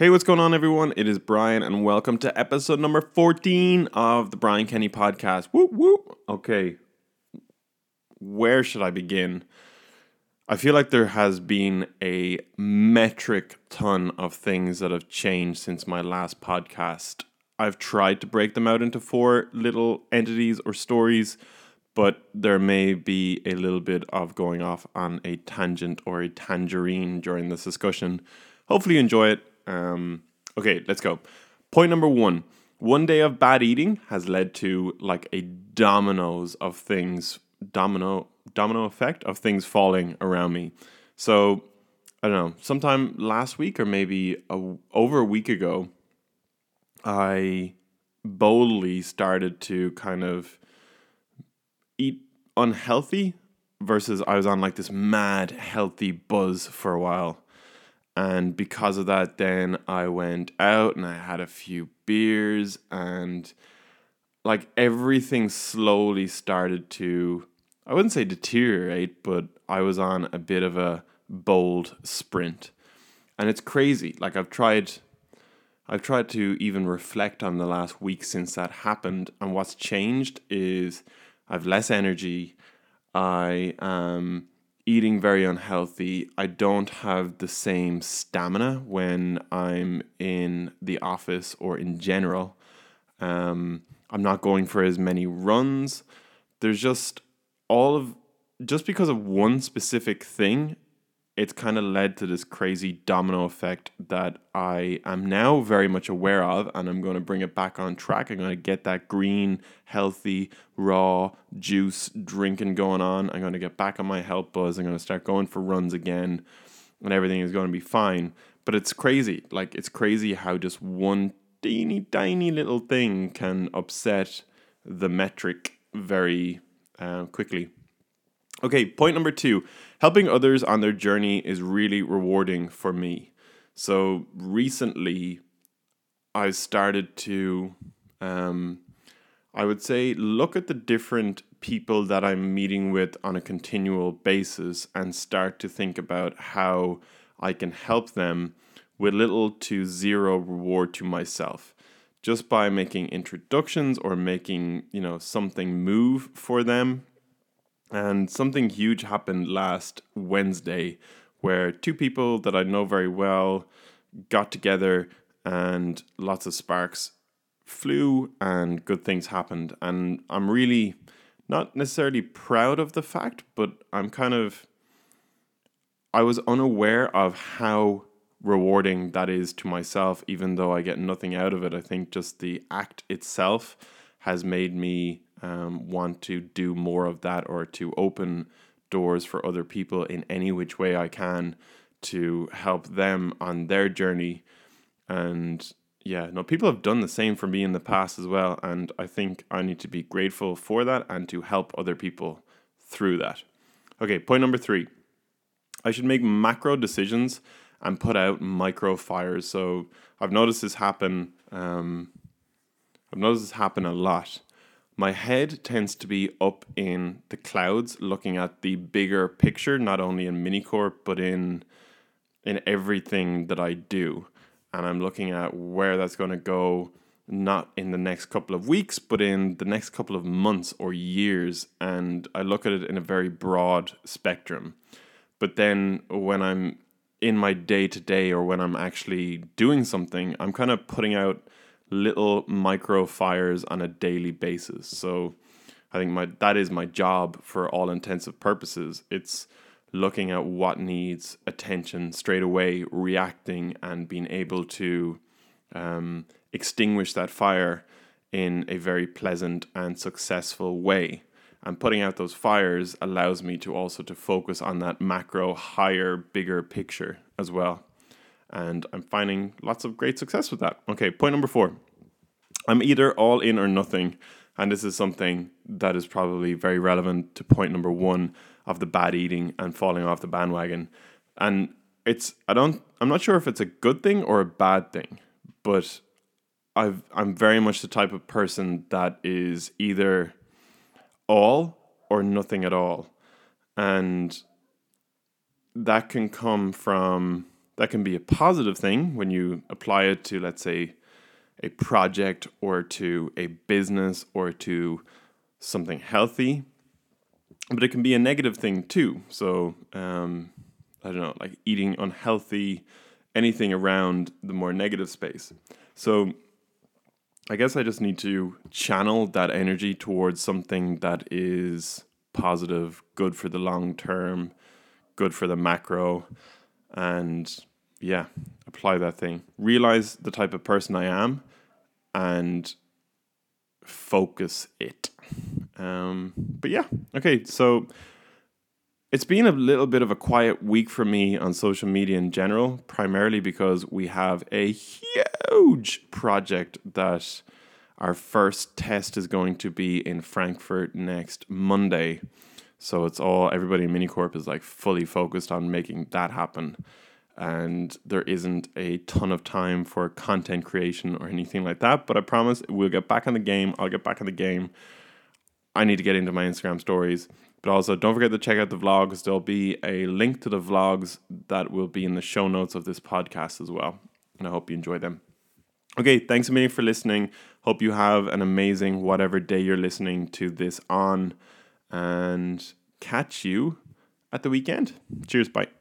Hey, what's going on, everyone? It is Brian, and welcome to episode number 14 of the Brian Kenny podcast. Whoop, whoop. Okay, where should I begin? I feel like there has been a metric ton of things that have changed since my last podcast. I've tried to break them out into four little entities or stories, but there may be a little bit of going off on a tangent or a tangerine during this discussion. Hopefully, you enjoy it. Um, okay, let's go. Point number one one day of bad eating has led to like a dominoes of things, domino, domino effect of things falling around me. So, I don't know, sometime last week or maybe a, over a week ago, I boldly started to kind of eat unhealthy versus I was on like this mad healthy buzz for a while. And because of that, then I went out and I had a few beers and like everything slowly started to, I wouldn't say deteriorate, but I was on a bit of a bold sprint. And it's crazy. Like I've tried I've tried to even reflect on the last week since that happened, and what's changed is I've less energy. I am eating very unhealthy. I don't have the same stamina when I'm in the office or in general. Um, I'm not going for as many runs. There's just all of just because of one specific thing it's kind of led to this crazy domino effect that I am now very much aware of, and I'm going to bring it back on track. I'm going to get that green, healthy, raw juice drinking going on. I'm going to get back on my health buzz. I'm going to start going for runs again, and everything is going to be fine. But it's crazy. Like, it's crazy how just one teeny tiny little thing can upset the metric very uh, quickly. Okay, point number two helping others on their journey is really rewarding for me. So recently, I started to, um, I would say, look at the different people that I'm meeting with on a continual basis and start to think about how I can help them with little to zero reward to myself just by making introductions or making you know something move for them and something huge happened last Wednesday where two people that I know very well got together and lots of sparks flew and good things happened. And I'm really not necessarily proud of the fact, but I'm kind of. I was unaware of how rewarding that is to myself, even though I get nothing out of it. I think just the act itself has made me um, want to do more of that or to open doors for other people in any which way I can to help them on their journey. And yeah, no, people have done the same for me in the past as well. And I think I need to be grateful for that and to help other people through that. Okay, point number three I should make macro decisions and put out micro fires. So I've noticed this happen. Um, I've noticed this happen a lot my head tends to be up in the clouds looking at the bigger picture not only in minicorp but in in everything that i do. And i'm looking at where that's going to go not in the next couple of weeks but in the next couple of months or years. And i look at it in a very broad spectrum. But then when i'm in my day to day or when i'm actually doing something i'm kind of putting out little micro fires on a daily basis. So I think my that is my job for all intensive purposes. It's looking at what needs attention straight away, reacting, and being able to um, extinguish that fire in a very pleasant and successful way. And putting out those fires allows me to also to focus on that macro, higher, bigger picture as well and I'm finding lots of great success with that. Okay, point number four. I'm either all in or nothing, and this is something that is probably very relevant to point number one of the bad eating and falling off the bandwagon. And it's I don't I'm not sure if it's a good thing or a bad thing, but I've I'm very much the type of person that is either all or nothing at all. And that can come from that can be a positive thing when you apply it to, let's say, a project or to a business or to something healthy. But it can be a negative thing too. So, um, I don't know, like eating unhealthy, anything around the more negative space. So, I guess I just need to channel that energy towards something that is positive, good for the long term, good for the macro, and yeah, apply that thing. Realize the type of person I am and focus it. Um, but yeah, okay, so it's been a little bit of a quiet week for me on social media in general, primarily because we have a huge project that our first test is going to be in Frankfurt next Monday. So it's all everybody in Minicorp is like fully focused on making that happen. And there isn't a ton of time for content creation or anything like that. But I promise we'll get back in the game. I'll get back in the game. I need to get into my Instagram stories. But also, don't forget to check out the vlogs. There'll be a link to the vlogs that will be in the show notes of this podcast as well. And I hope you enjoy them. Okay, thanks a million for listening. Hope you have an amazing whatever day you're listening to this on. And catch you at the weekend. Cheers, bye.